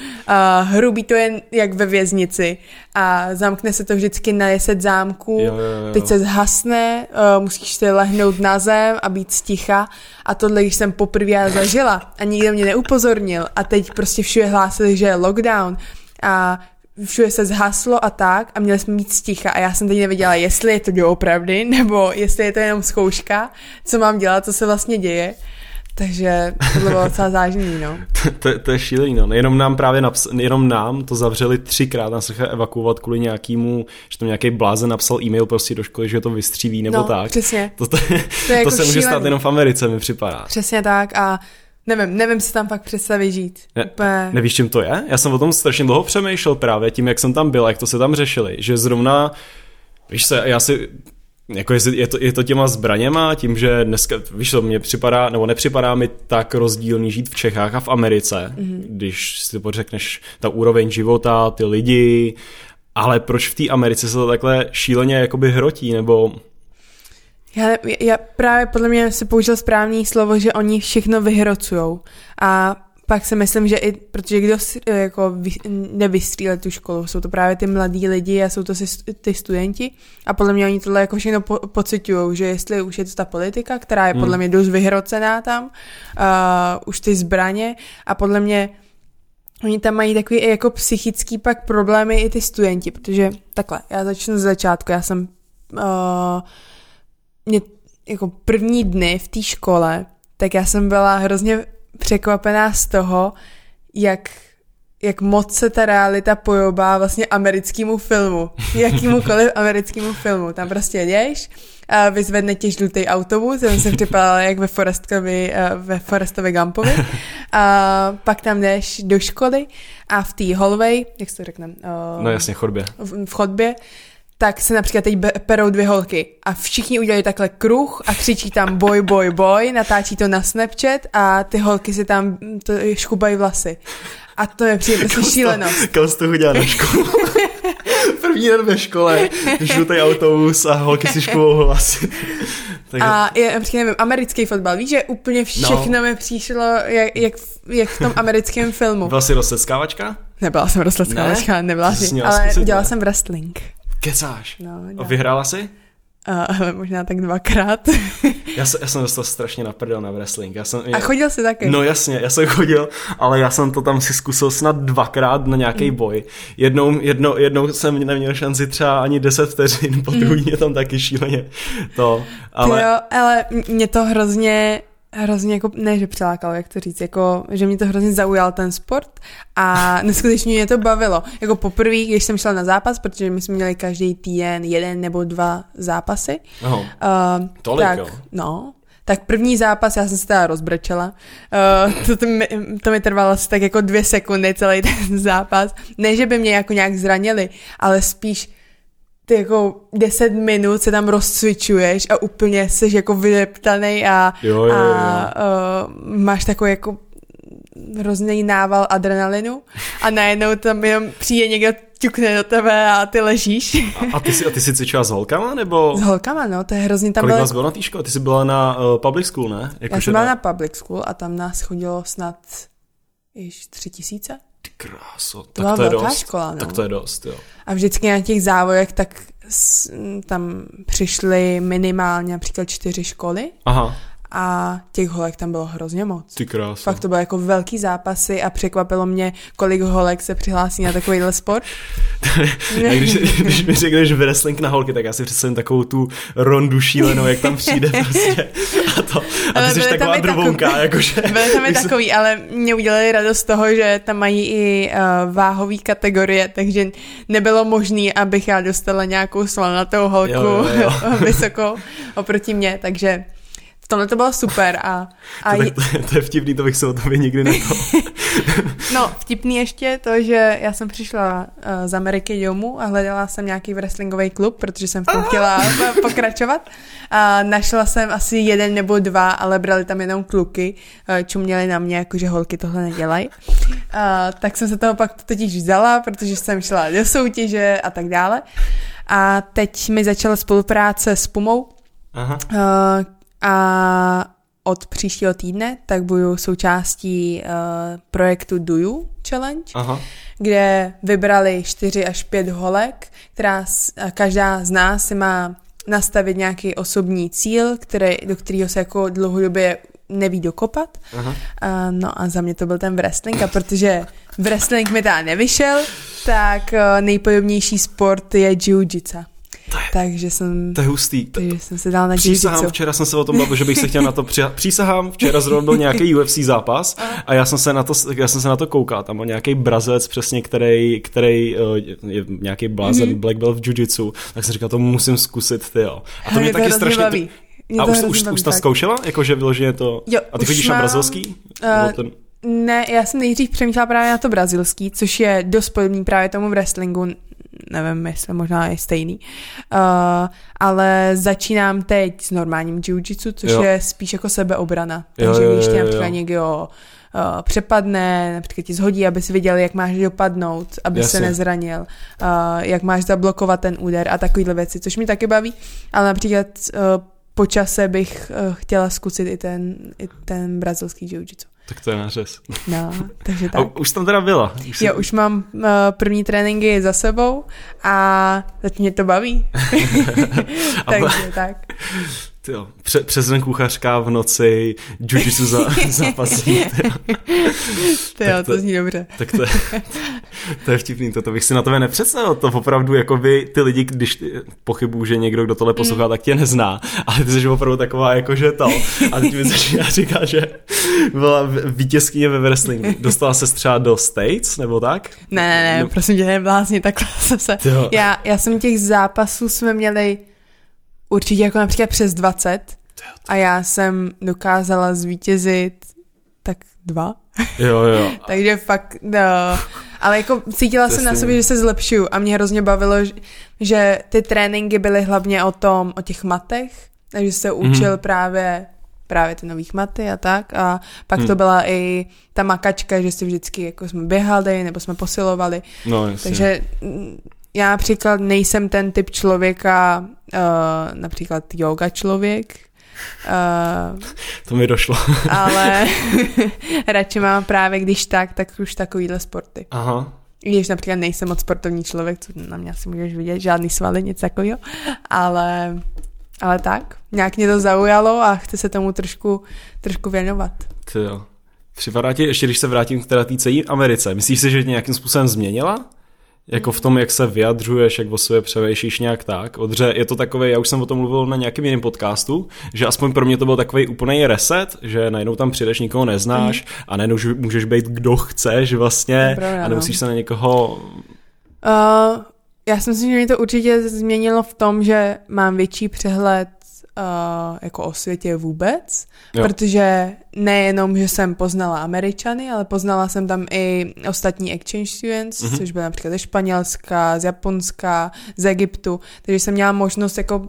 hrubý to je jak ve věznici a zamkne se to vždycky na 10 zámků, Jo, jo, jo. teď se zhasne, uh, musíš si lehnout na zem a být sticha a tohle, když jsem poprvé zažila a nikdo mě neupozornil. A teď prostě všude hlásili, že je lockdown. A všude se zhaslo a tak a měli jsme mít sticha. A já jsem teď nevěděla, jestli je to doopravdy, nebo jestli je to jenom zkouška, co mám dělat, co se vlastně děje. Takže to bylo docela záživný, no. to, to je šílený, no. Jenom nám právě naps- jenom nám to zavřeli třikrát, nás se evakuovat kvůli nějakému, že tam nějaký blázen napsal e-mail prostě do školy, že to vystříví nebo no, tak. přesně. To, to, To je to jako se může stát šílený. jenom v Americe, mi připadá. Přesně tak a nevím, nevím si tam fakt představit žít. Ne, Úplně... nevíš, čím to je? Já jsem o tom strašně dlouho přemýšlel právě tím, jak jsem tam byl, jak to se tam řešili, že zrovna, víš se, já si jako je, je, to, je to těma zbraněma, tím, že dneska, víš co, mně připadá, nebo nepřipadá mi tak rozdílný žít v Čechách a v Americe, mm-hmm. když si to pořekneš, ta úroveň života, ty lidi, ale proč v té Americe se to takhle šíleně jakoby hrotí, nebo... Já, já právě podle mě se použil správný slovo, že oni všechno vyhrocujou a pak si myslím, že i, protože kdo jako vy, nevystříle tu školu, jsou to právě ty mladí lidi a jsou to si, ty studenti. A podle mě oni tohle jako všechno po, pocitují, že jestli už je to ta politika, která je podle hmm. mě dost vyhrocená tam, uh, už ty zbraně. A podle mě oni tam mají takový jako psychický pak problémy i ty studenti, protože takhle, já začnu z začátku, já jsem uh, mě, jako první dny v té škole, tak já jsem byla hrozně překvapená z toho, jak, jak moc se ta realita pojobá vlastně americkému filmu. Jakýmukoliv americkému filmu. Tam prostě jdeš, a vyzvedne tě žlutý autobus, jsem se připadala jak ve Forestovi, ve Forestovi Gumpovi. A pak tam jdeš do školy a v té hallway, jak se to řekne? no jasně, chodbě. V, v chodbě, tak se například teď perou dvě holky a všichni udělají takhle kruh a křičí tam boj, boj, boj, natáčí to na Snapchat a ty holky si tam to škubají vlasy. A to je přijde prostě šílenost. Kam jsi to chodila na školu? První den ve škole, žlutý autobus a holky si škubou hlasy. Tak... A je, například nevím, americký fotbal, víš, že úplně všechno no. mi přišlo jak, jak, jak v tom americkém filmu. Byla jsi rozseckávačka? Nebyla jsem rozseckávačka, ne? nebyla jsi, ale dělala jsem wrestling. Kecáš? No, no. Vyhrála jsi? Uh, možná tak dvakrát. já, se, já jsem dostal strašně na prdel na wrestling. Já jsem, A chodil jsi taky? No jasně, já jsem chodil, ale já jsem to tam si zkusil snad dvakrát na nějaký mm. boj. Jednou, jednou, jednou jsem neměl šanci třeba ani 10 vteřin, po druhý mm. je tam taky šíleně to. Ale... jo, ale mě to hrozně hrozně jako, ne, že přilákalo, jak to říct, jako, že mě to hrozně zaujal ten sport a neskutečně mě to bavilo. Jako poprvé, když jsem šla na zápas, protože my jsme měli každý týden jeden nebo dva zápasy. Aha. Uh, Tolik, tak, jo. No, tak první zápas, já jsem se teda rozbrečela. Uh, to, to, mi, to mi trvalo asi tak jako dvě sekundy celý ten zápas. Ne, že by mě jako nějak zranili, ale spíš ty jako 10 minut se tam rozcvičuješ a úplně jsi jako vydeptaný a, jo, jo, jo. a uh, máš takový jako hrozný nával adrenalinu a najednou tam jenom přijde někdo ťukne do tebe a ty ležíš. A, a, ty, jsi, a ty jsi cvičila s holkama, nebo? S holkama, no, to je hrozně tam Kolik bylo... vás bylo na té škole? Ty jsi byla na uh, public school, ne? Jako Já jsem byla na public school a tam nás chodilo snad již tři tisíce. Ty kráso, tak to je dost. Škola, no. Tak to je dost, jo. A vždycky na těch závodech tak s, tam přišly minimálně například čtyři školy. Aha a těch holek tam bylo hrozně moc. Ty krása. Fakt to bylo jako velký zápasy a překvapilo mě, kolik holek se přihlásí na takovýhle sport. a když, když mi řekneš wrestling na holky, tak já si představím takovou tu rondu šílenou, jak tam přijde prostě. A, to, a ty jsi taková jakože. Byly tam i takový, ale mě udělali radost z toho, že tam mají i uh, váhové kategorie, takže nebylo možné, abych já dostala nějakou slanatou holku jo, jo, jo. vysokou oproti mě, takže v tomhle to bylo super a... a to, tak, to, je vtipný, to bych se o tobě nikdy neto. no, vtipný ještě to, že já jsem přišla uh, z Ameriky domů a hledala jsem nějaký wrestlingový klub, protože jsem v tom chtěla pokračovat. A našla jsem asi jeden nebo dva, ale brali tam jenom kluky, uh, čuměli na mě, jako že holky tohle nedělají. Uh, tak jsem se toho pak totiž vzala, protože jsem šla do soutěže a tak dále. A teď mi začala spolupráce s Pumou, Aha. A od příštího týdne tak budu součástí uh, projektu Do You Challenge, Aha. kde vybrali čtyři až pět holek, která každá z nás si má nastavit nějaký osobní cíl, který, do kterého se jako dlouhodobě neví dokopat. Aha. Uh, no a za mě to byl ten wrestling a protože wrestling mi teda nevyšel, tak uh, nejpodobnější sport je jiu-jitsu. To je, takže jsem... To je hustý. Takže jsem se dal na Přísahám, včera jsem se o tom bavil, že bych se chtěl na to při... Přísahám, včera zrovna byl nějaký UFC zápas a já jsem se na to, já jsem se na to koukal. Tam byl nějaký brazilec přesně, který, který uh, je nějaký blázen mm-hmm. black belt v jiu-jitsu, tak jsem říkal, to musím zkusit, ty jo. A to mě taky strašně... Baví. a už, už, už to zkoušela? Jakože vyloženě to... Jo, a ty chodíš mám, na brazilský? Uh, ten... Ne, já jsem nejdřív přemýšlela právě na to brazilský, což je dost podobný právě tomu wrestlingu nevím, jestli možná je stejný. Uh, ale začínám teď s normálním jiu-jitsu, což jo. je spíš jako sebeobrana. Takže jo, jo, když tě například někdo uh, přepadne, například ti zhodí, aby si viděl, jak máš dopadnout, aby Jasně. se nezranil, uh, jak máš zablokovat ten úder a takovýhle věci, což mi taky baví, ale například uh, po čase bych uh, chtěla zkusit i ten, i ten brazilský jiu-jitsu. Tak to je nářez. No, takže tak. A už tam teda byla. Už jo, už mám uh, první tréninky za sebou a teď mě to baví. takže tak. Tyjo, pře- přes den kuchařka v noci jiu-jitsu za, zápasí. Tyjo, to, to zní dobře. Tak to je, to je vtipný, to, to bych si na tebe nepředstavil. To opravdu, jako by ty lidi, když pochybuju, že někdo, kdo tohle poslouchá, mm. tak tě nezná. Ale ty jsi opravdu taková, jako že to. A teď mi začíná říkat, že byla vítězkyně ve wrestlingu. Dostala se třeba do States, nebo tak? Ne, ne, ne, no. prosím tě, neblázni, takhle se. Já, já jsem těch zápasů jsme měli určitě jako například přes 20 a já jsem dokázala zvítězit tak dva. Jo, jo. Takže fakt, no. Ale jako cítila jsem na sobě, že se zlepšuju a mě hrozně bavilo, že ty tréninky byly hlavně o tom, o těch matech, takže se mhm. učil mm. právě právě ty nových maty a tak a pak mm. to byla i ta makačka, že si vždycky jako jsme běhali nebo jsme posilovali. No, jasně. Takže já například nejsem ten typ člověka, uh, například yoga člověk, Uh, to mi došlo. ale radši mám právě, když tak, tak už takovýhle sporty. Aha. Když například nejsem moc sportovní člověk, co na mě asi můžeš vidět, žádný svaly, nic takového, ale, ale tak, nějak mě to zaujalo a chci se tomu trošku, trošku věnovat. Ty jo. Připadá ti, ještě když se vrátím k té celé Americe, myslíš si, že tě nějakým způsobem změnila? Jako v tom, jak se vyjadřuješ, jak o sobě převejšíš nějak tak. Odře, je to takové, já už jsem o tom mluvil na nějakém jiném podcastu, že aspoň pro mě to byl takový úplný reset, že najednou tam přijdeš, nikoho neznáš mm. a najednou můžeš být kdo chceš vlastně Pravda, a nemusíš se na někoho... Uh, já si myslím, že mě to určitě změnilo v tom, že mám větší přehled uh, jako o světě vůbec, jo. protože nejenom, že jsem poznala Američany, ale poznala jsem tam i ostatní exchange students, mm-hmm. což byly například ze Španělska, z Japonska, z Egyptu, takže jsem měla možnost jako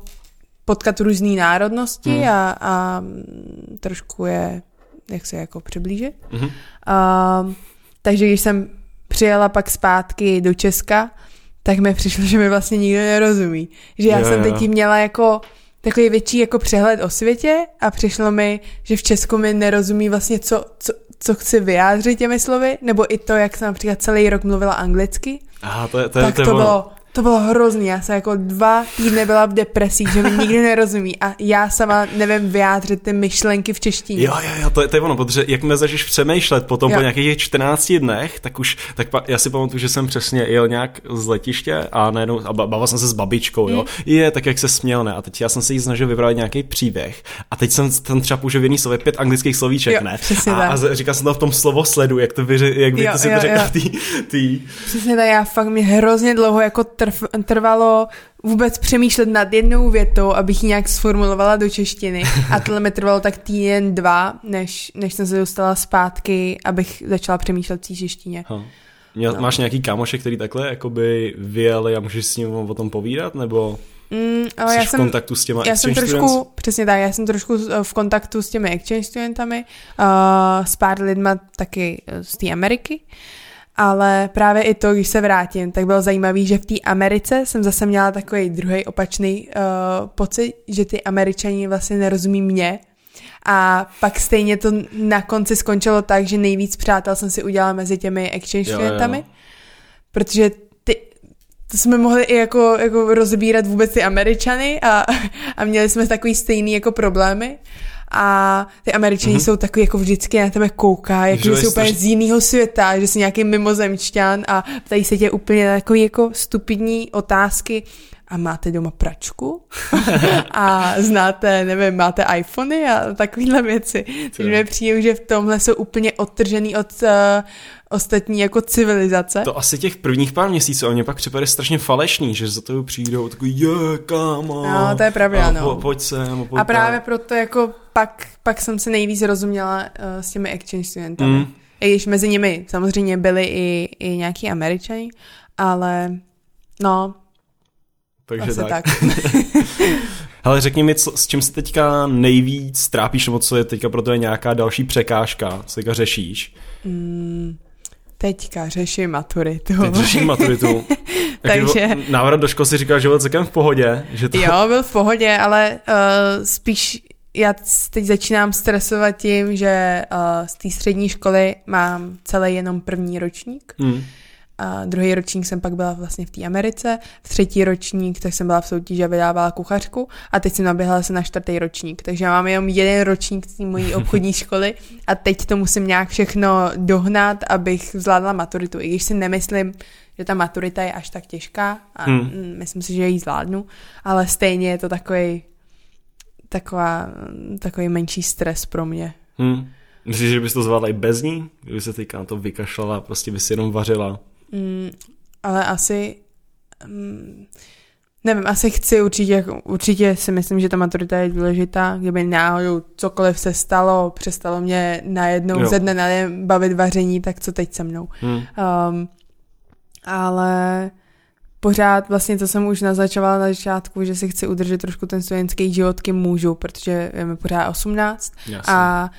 potkat různé národnosti mm. a, a trošku je, jak se jako přiblížit. Mm-hmm. Uh, takže když jsem přijela pak zpátky do Česka, tak mi přišlo, že mi vlastně nikdo nerozumí. Že já jo, jsem teď měla jako takový větší jako přehled o světě a přišlo mi, že v Česku mi nerozumí vlastně, co, co, co chci vyjádřit těmi slovy, nebo i to, jak jsem například celý rok mluvila anglicky. Aha, to, je, to, je, tak to, to bylo to bylo hrozný, já jsem jako dva týdny byla v depresích, že mi nikdy nerozumí a já sama nevím vyjádřit ty myšlenky v češtině. Jo, jo, jo, to je, to je ono, protože jak mě začneš přemýšlet potom jo. po nějakých 14 dnech, tak už, tak pa, já si pamatuju, že jsem přesně jel nějak z letiště a najednou, a bavil jsem se s babičkou, jo, mm. je, tak jak se směl, ne, a teď já jsem se jí snažil vyprávět nějaký příběh a teď jsem tam třeba použil v jedný slově pět anglických slovíček, jo, ne, a, a, říkal jsem to v tom slovo sledu, jak to, vyři, jak by jo, to si jo, to řekla tý, tý. Přesně tak, já fakt mi hrozně dlouho jako trv, trvalo trvalo vůbec přemýšlet nad jednou větou, abych ji nějak sformulovala do češtiny. A tohle mi trvalo tak týden, dva, než, než jsem se dostala zpátky, abych začala přemýšlet v češtině. Ha. Měl, no. Máš nějaký kámoše, který takhle jakoby vyjeli a můžeš s ním o tom povídat, nebo mm, ale já v jsem, kontaktu s těma já jsem trošku, students? Přesně tak, já jsem trošku v kontaktu s těmi exchange studentami, uh, s pár lidma taky z té Ameriky. Uh, ale právě i to, když se vrátím, tak bylo zajímavé, že v té Americe jsem zase měla takový druhý opačný uh, pocit, že ty Američani vlastně nerozumí mě. A pak stejně to na konci skončilo tak, že nejvíc přátel jsem si udělala mezi těmi exchange studentami, protože ty, to jsme mohli i jako, jako rozbírat vůbec ty Američany a, a měli jsme takový stejný jako problémy a ty američani mm-hmm. jsou takový jako vždycky na tebe kouká, jako že jsi úplně z jiného světa, že jsi nějaký mimozemšťan a ptají se tě úplně takový jako stupidní otázky a máte doma pračku a znáte, nevím, máte iPhony a takovéhle věci. Takže mi přijde, že v tomhle jsou úplně odtržený od uh, ostatní jako civilizace. To asi těch prvních pár měsíců, a mě pak připadá strašně falešný, že za to přijdou takový, je, kámo. No, to je pravda, a, no. Po, pojď sem. Pojď a právě proto jako pak, pak jsem se nejvíc rozuměla uh, s těmi exchange studentami. Mm. I když mezi nimi samozřejmě byli i, i nějaký američani, ale No, takže asi tak. tak. Ale řekni mi, co, s čím se teďka nejvíc trápíš, nebo co je teďka pro to je nějaká další překážka, co teďka řešíš? Mm, teďka řeším maturitu. Teď řeším maturitu. Takže... Návrat do školy si říkal, že byl celkem v pohodě. Že to... Jo, byl v pohodě, ale uh, spíš já teď začínám stresovat tím, že uh, z té střední školy mám celý jenom první ročník. Hmm. A druhý ročník jsem pak byla vlastně v té Americe, v třetí ročník tak jsem byla v soutěži a vydávala kuchařku a teď jsem naběhla se na čtvrtý ročník. Takže já mám jenom jeden ročník z té mojí obchodní školy a teď to musím nějak všechno dohnat, abych zvládla maturitu. I když si nemyslím, že ta maturita je až tak těžká a hmm. myslím si, že ji zvládnu, ale stejně je to takový taková, takový menší stres pro mě. Hmm. Myslíš, že bys to zvládla i bez ní? Kdyby se teďka na to vykašlala, prostě by si jenom vařila? Mm, ale asi... Mm, nevím, asi chci určitě, určitě si myslím, že ta maturita je důležitá. Kdyby náhodou cokoliv se stalo, přestalo mě najednou jo. ze dne na den bavit vaření, tak co teď se mnou. Hmm. Um, ale pořád vlastně to jsem už naznačovala na začátku, že si chci udržet trošku ten studentský život, kým můžu, protože je mi pořád 18 Jasně. a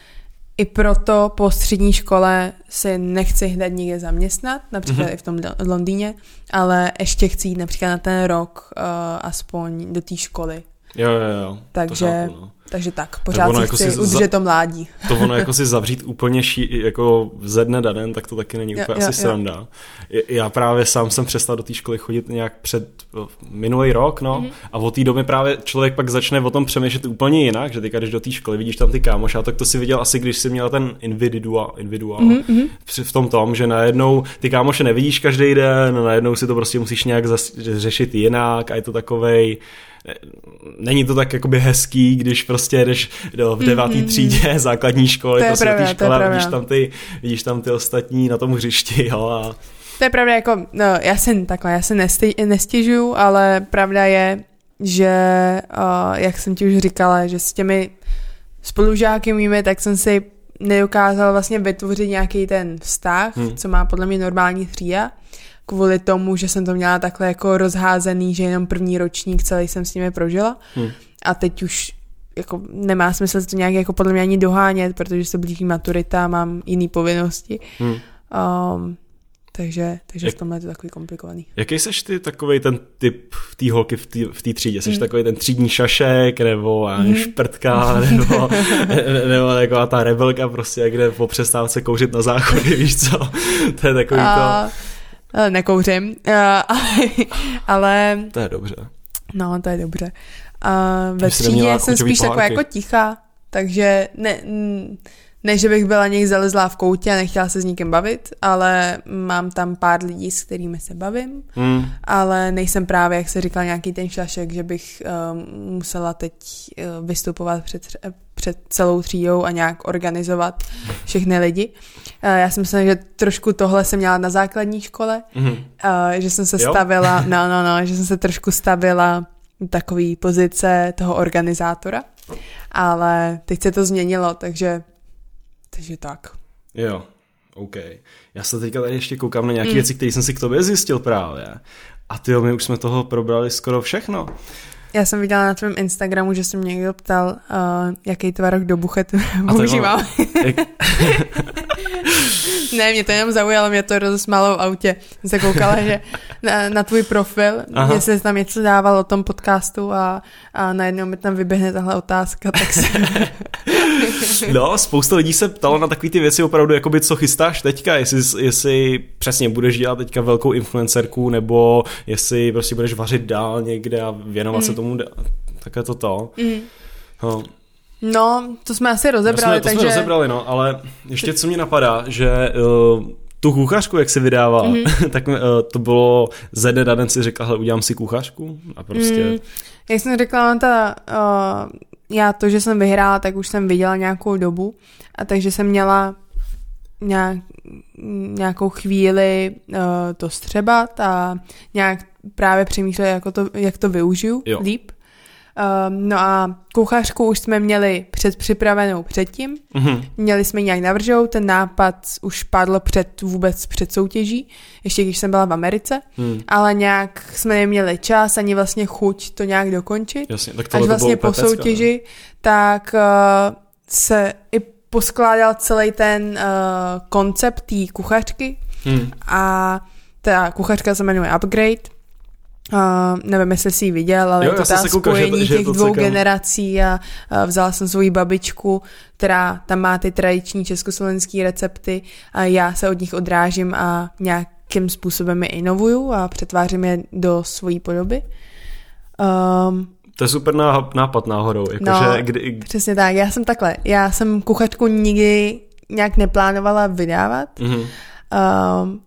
i proto po střední škole si nechci hned někde zaměstnat, například mm-hmm. i v tom Londýně, ale ještě chci jít například na ten rok uh, aspoň do té školy. Jo, jo, jo. Takže chápu, no. Takže tak, pořád tak si jako chci si udržet za, to mládí. To ono jako si zavřít úplně ší, jako ze dne na den, tak to taky není úplně jo, asi jo, sranda. Jo. Já právě sám jsem přestal do té školy chodit nějak před minulý rok, no, mm-hmm. a od té doby právě člověk pak začne o tom přemýšlet úplně jinak, že ty když do té školy vidíš tam ty kámoš, a tak to si viděl asi, když jsi měl ten individual, individual mm-hmm. v tom tom, že najednou ty kámoše nevidíš každý den, najednou si to prostě musíš nějak zas, řešit jinak a je to takovej, není to tak jakoby hezký, když prostě jdeš do, v devátý mm-hmm. třídě základní školy, to, to pravda, škola, to vidíš tam, ty, vidíš tam ty ostatní na tom hřišti, jo, a... To je pravda, jako, no, já si takhle, já se nesty, nestěžuju, ale pravda je, že, uh, jak jsem ti už říkala, že s těmi spolužáky mými, tak jsem si nedokázal vlastně vytvořit nějaký ten vztah, hmm. co má podle mě normální třída kvůli tomu, že jsem to měla takhle jako rozházený, že jenom první ročník celý jsem s nimi prožila. Hmm. A teď už jako nemá smysl to nějak jako podle mě ani dohánět, protože se blíží maturita, mám jiné povinnosti. Hmm. Um, takže, takže Jak, v tomhle je to takový komplikovaný. Jaký seš ty takový ten typ v té holky v té třídě? Jsi hmm. takový ten třídní šašek, nebo hmm. šprtka, nebo, nebo taková ta rebelka prostě, jak jde po přestávce kouřit na záchodě, víš co? To je takový A... to nekouřím, ale, ale... To je dobře. No, to je dobře. Uh, ve třídě jsem spíš taková jako ticha, takže ne, ne, že bych byla někde zalezlá v koutě a nechtěla se s nikým bavit, ale mám tam pár lidí, s kterými se bavím, hmm. ale nejsem právě, jak se říkal, nějaký ten šašek, že bych um, musela teď uh, vystupovat před, před celou třídou a nějak organizovat všechny lidi. Uh, já si myslím, že trošku tohle jsem měla na základní škole, hmm. uh, že jsem se jo? stavila, no, no, no, že jsem se trošku stavila takový pozice toho organizátora, ale teď se to změnilo, takže takže tak. Jo, OK. Já se teďka tady ještě koukám na nějaké mm. věci, které jsem si k tobě zjistil právě. A ty my už jsme toho probrali skoro všechno. Já jsem viděla na tvém Instagramu, že jsem někdo ptal, uh, jaký tvarok do buchet používám. Jak... ne, mě to jenom zaujalo, mě to rozesmálo v autě. Jsem se koukala, že na, na tvůj profil, Aha. mě se tam něco dával o tom podcastu a, a najednou mi tam vyběhne tahle otázka, tak se... no, spousta lidí se ptalo na takové ty věci opravdu, jakoby co chystáš teďka, jestli, jestli přesně budeš dělat teďka velkou influencerku, nebo jestli prostě budeš vařit dál někde a věnovat mm. se tomu, tak je to to. Mm. No. No, to jsme asi rozebrali, jsme, to takže... jsme rozebrali, no, ale ještě co mě napadá, že uh, tu kuchařku, jak se vydával, mm-hmm. tak uh, to bylo ze dne na den si řekla, hele, udělám si kuchařku a prostě... Mm, jak jsem řekla, ta, uh, já to, že jsem vyhrála, tak už jsem viděla nějakou dobu a takže jsem měla nějak, nějakou chvíli uh, to střebat a nějak právě přemýšlet, jako to, jak to využiju jo. líp. Um, no a kuchařku už jsme měli předpřipravenou předtím. Mm-hmm. Měli jsme nějak navržou, ten nápad už padl před vůbec před soutěží, ještě když jsem byla v Americe, mm. ale nějak jsme neměli čas ani vlastně chuť to nějak dokončit. Jasně, tak Až vlastně po pecka, soutěži, ne? tak uh, se i poskládal celý ten uh, koncept té kuchařky mm. a ta kuchařka se jmenuje Upgrade Uh, nevím, jestli jsi ji viděl, ale jo, je to ta spojení že, těch že dvou generací a uh, vzala jsem svoji babičku, která tam má ty tradiční československé recepty a já se od nich odrážím a nějakým způsobem je inovuju a přetvářím je do svojí podoby. Um, to je super nápad náhodou. Jako no, že kdy... přesně tak. Já jsem takhle. Já jsem kuchařku nikdy nějak neplánovala vydávat. Mm-hmm. Um,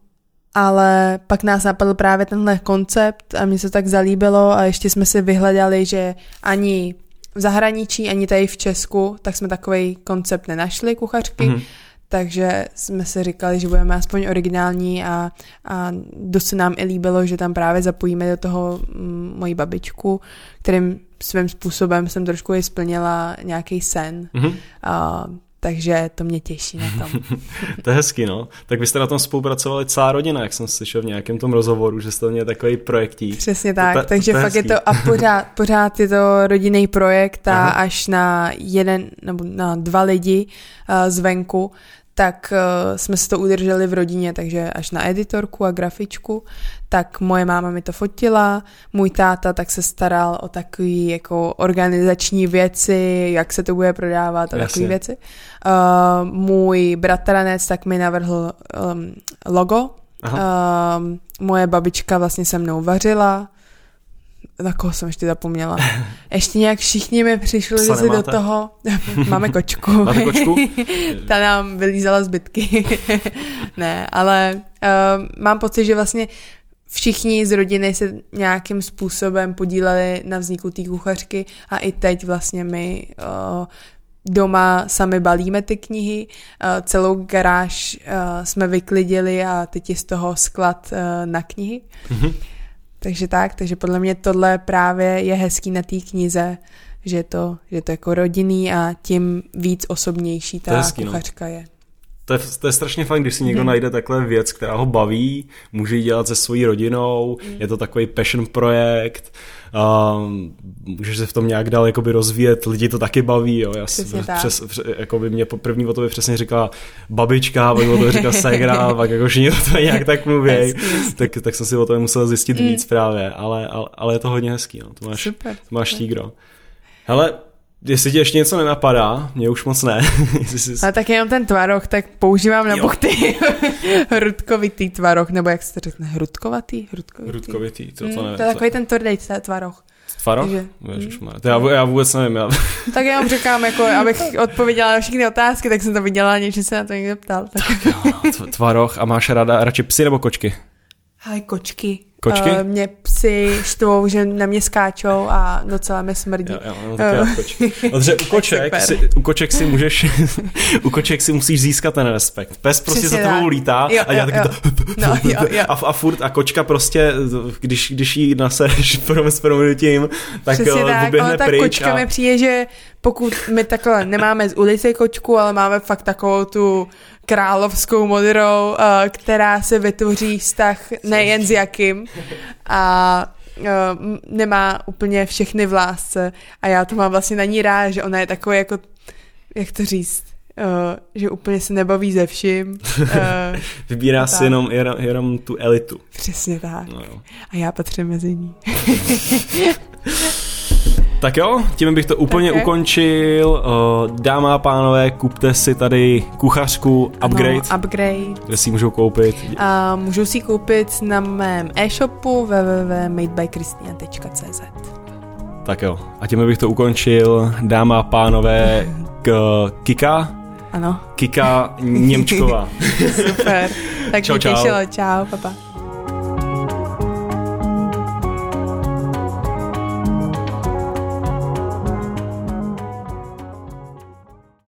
ale pak nás napadl právě tenhle koncept a mně se tak zalíbilo a ještě jsme si vyhledali, že ani v zahraničí, ani tady v Česku, tak jsme takový koncept nenašli kuchařky, mm-hmm. takže jsme si říkali, že budeme aspoň originální a, a dost se nám i líbilo, že tam právě zapojíme do toho mm, moji babičku, kterým svým způsobem jsem trošku i splnila nějaký sen. Mm-hmm. A, takže to mě těší na tom. to je hezky, no. Tak vy jste na tom spolupracovali celá rodina, jak jsem slyšel v nějakém tom rozhovoru, že jste měli takový projektík. Přesně tak, to, to, takže to fakt hezký. je to a pořád, pořád je to rodinný projekt a Aha. až na jeden nebo na dva lidi uh, zvenku, tak uh, jsme si to udrželi v rodině, takže až na editorku a grafičku, tak moje máma mi to fotila, můj táta tak se staral o takové jako organizační věci, jak se to bude prodávat a takové věci. Uh, můj bratranec tak mi navrhl um, logo, Uh, moje babička vlastně se mnou vařila, na koho jsem ještě zapomněla. Ještě nějak všichni mi přišli, že si do toho... Máme kočku. Máte kočku? Ta nám vylízala zbytky. ne, ale uh, mám pocit, že vlastně všichni z rodiny se nějakým způsobem podíleli na vzniku té kuchařky a i teď vlastně my uh, doma sami balíme ty knihy, uh, celou garáž uh, jsme vyklidili a teď je z toho sklad uh, na knihy. Mm-hmm. Takže tak, takže podle mě tohle právě je hezký na té knize, že to, že to jako rodinný a tím víc osobnější ta hezký, no. kuchařka no. je. To je, to je strašně fajn, když si někdo hmm. najde takhle věc, která ho baví, může ji dělat se svojí rodinou, hmm. je to takový passion projekt, um, můžeš se v tom nějak dál jakoby rozvíjet, lidi to taky baví, jo, já přes, přes, jakoby mě první o tobě přesně říkala babička, pak o to říkala segra, pak jako všichni o to nějak tak mluví, tak, tak jsem si o tom musel zjistit mm. víc právě, ale, ale, ale je to hodně hezký, no, to máš, Super. to máš tígro. Hele, Jestli ti ještě něco nenapadá, mě už moc ne. jsi... Ale tak jenom ten tvaroh, tak používám na buchty hrudkovitý tvaroh, nebo jak se to řekne, hrudkovatý? Hrudkovitý, hrudkovitý to, to mm, nevím. To je takový ten tvrdý tvaroh. Tvaroh? Takže, mm. to já, já vůbec nevím. Já... tak já vám říkám, jako, abych odpověděla na všechny otázky, tak jsem to viděla, že se na to někdo ptal. Tak. tak jo, tvaroh a máš ráda radši psy nebo kočky? Hele, kočky. Kočky? Uh, mě psy štvou, že na mě skáčou a docela mě smrdí. Já, já mám uh. kočky. Protože u koček, si, u koček si můžeš, u koček si musíš získat ten respekt. Pes prostě Přesně za tebou lítá jo, a dělá taky to no, jo, jo. A, a furt a kočka prostě, když, když jí naseš s proměnutím, tak Přesně tak, ale ta kočka a... mi přijde, že pokud my takhle nemáme z ulice kočku, ale máme fakt takovou tu královskou modrou, uh, která se vytvoří vztah nejen s jakým a uh, nemá úplně všechny v lásce a já to mám vlastně na ní rád, že ona je takový jako, jak to říct, Uh, že úplně se nebaví ze vším. Uh, Vybírá si jenom, jenom, jenom tu elitu. Přesně tak. No jo. A já patřím mezi ní. Tak jo, tím bych to úplně okay. ukončil. Dáma a pánové, kupte si tady kuchařku Upgrade. Ano, upgrade. Kde si můžou koupit? Uh, můžou si koupit na mém e-shopu www.madebykristina.cz Tak jo, a tím bych to ukončil. Dáma a pánové, k Kika. Ano. Kika Němčková. Super. Tak čau, čau. těšilo. Čau, papa.